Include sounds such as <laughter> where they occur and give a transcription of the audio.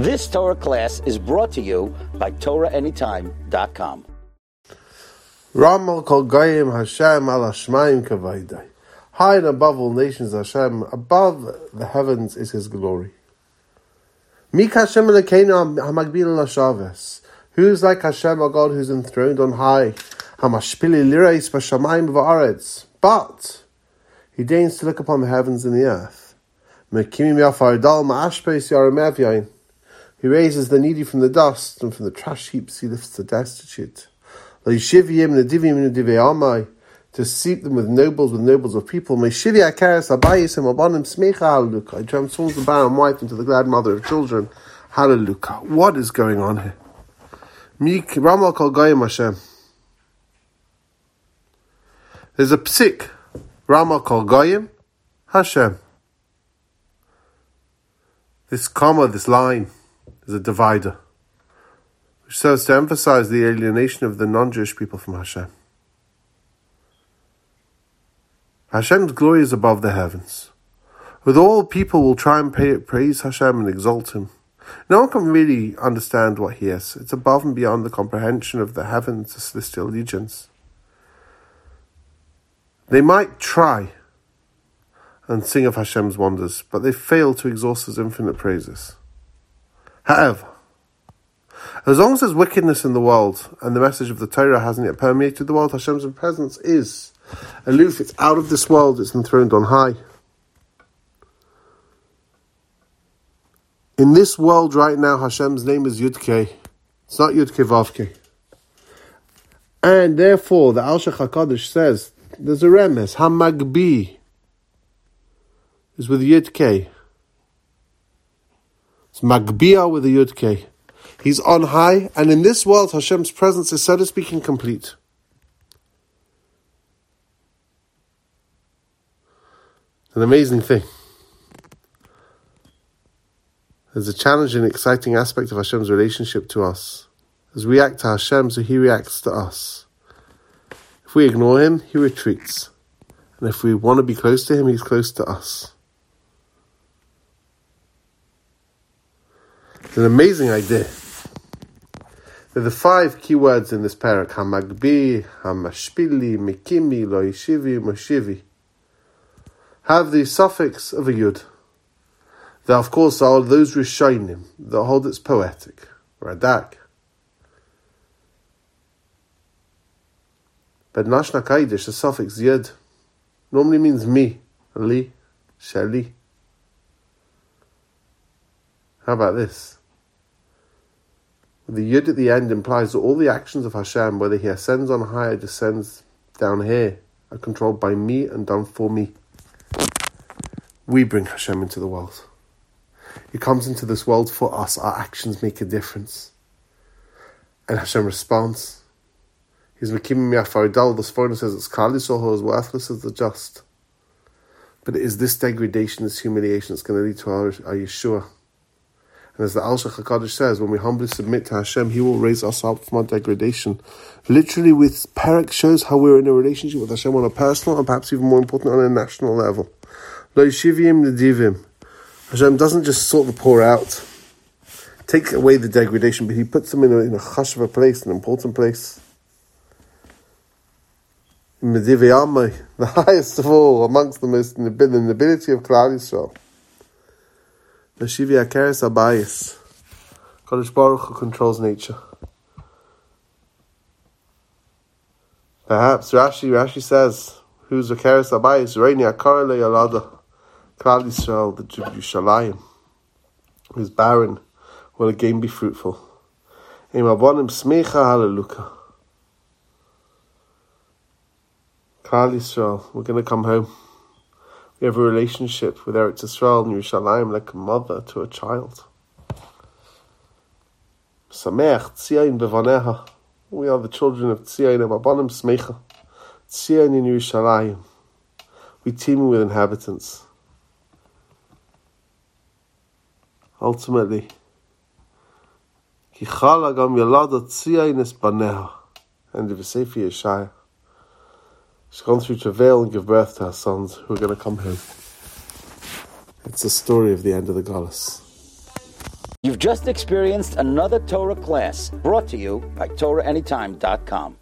This Torah class is brought to you by TorahAnytime.com. Ramal kol Hashem al kavaydai. High and above all nations, Hashem, above the heavens is His glory. Lashaves. Who's like Hashem, our God, who's enthroned on high? But He deigns to look upon the heavens and the earth. He raises the needy from the dust, and from the trash heaps he lifts the destitute. To seat them with nobles, with nobles of people. I transforms the barren wife into the glad mother of children. Hallelujah. What is going on here? There's a psik. Rama kol goyim Hashem. This comma, this line is a divider, which serves to emphasize the alienation of the non Jewish people from Hashem. Hashem's glory is above the heavens. With all people will try and pay, praise Hashem and exalt Him. No one can really understand what He is. It's above and beyond the comprehension of the heavens, the celestial legions. They might try and sing of Hashem's wonders, but they fail to exhaust His infinite praises. However, as long as there's wickedness in the world and the message of the Torah hasn't yet permeated the world, Hashem's presence is aloof, it's out of this world, it's enthroned on high. In this world right now, Hashem's name is Yudke. It's not Yudke Vavke. And therefore, the Al HaKadosh says, there's a remes, Hamagbi, is with Yudke. It's Magbia with a Yud. He's on high, and in this world, Hashem's presence is, so to speak, incomplete. It's an amazing thing. There's a challenging, exciting aspect of Hashem's relationship to us. As we act to Hashem, so He reacts to us. If we ignore Him, He retreats. And if we want to be close to Him, He's close to us. It's an amazing idea. There are the five key words in this perek: Hamagbi, Hamashpili, Mikimi, Loishivi, Moshivi. Have the suffix of a yud. There, of course, are those Rishonim that hold it's poetic, Radak. But Nashna Kaidish, the suffix yud, normally means me, li, shali. How about this? The yud at the end implies that all the actions of Hashem, whether he ascends on high or descends down here, are controlled by me and done for me. We bring Hashem into the world. He comes into this world for us. Our actions make a difference. And Hashem responds. He's Mekim Miafaridal. The Sforno says it's Kali Soho as worthless as the just. But it is this degradation, this humiliation that's going to lead to our, our Yeshua. And as the Al HaKadosh says, when we humbly submit to Hashem, He will raise us up from our degradation. Literally, with Perek shows how we're in a relationship with Hashem on a personal and perhaps even more important on a national level. Lo Nedivim. Hashem doesn't just sort the poor out, take away the degradation, but He puts them in a, in a hush of a place, an important place. Mediviyamai, the <laughs> highest of all, amongst the most the nobility of Klal Yisrael. Lashivi Akeres Abayis. Kodesh Baruch who controls nature. Perhaps Rashi Rashi says, who's Akeres Abayis? Reini Akar Le Yalada. Klal Yisrael, the Yerushalayim, who's barren, will again be fruitful. Im Abonim Smecha Hallelujah. Klal Yisrael, we're going to come home. We have a relationship with Eretz Yisrael and Yerushalayim like a mother to a child. Sameach Tzion bevaneha. We are the children of Tzion of Abanim Smecha. Tzion in Yerushalayim. We teem with inhabitants. Ultimately, Kichala gam yalada Tzion es baneha. End of the Sefer. She's gone through travail and give birth to her sons who are going to come home. It's the story of the end of the Galus. You've just experienced another Torah class brought to you by TorahAnytime.com.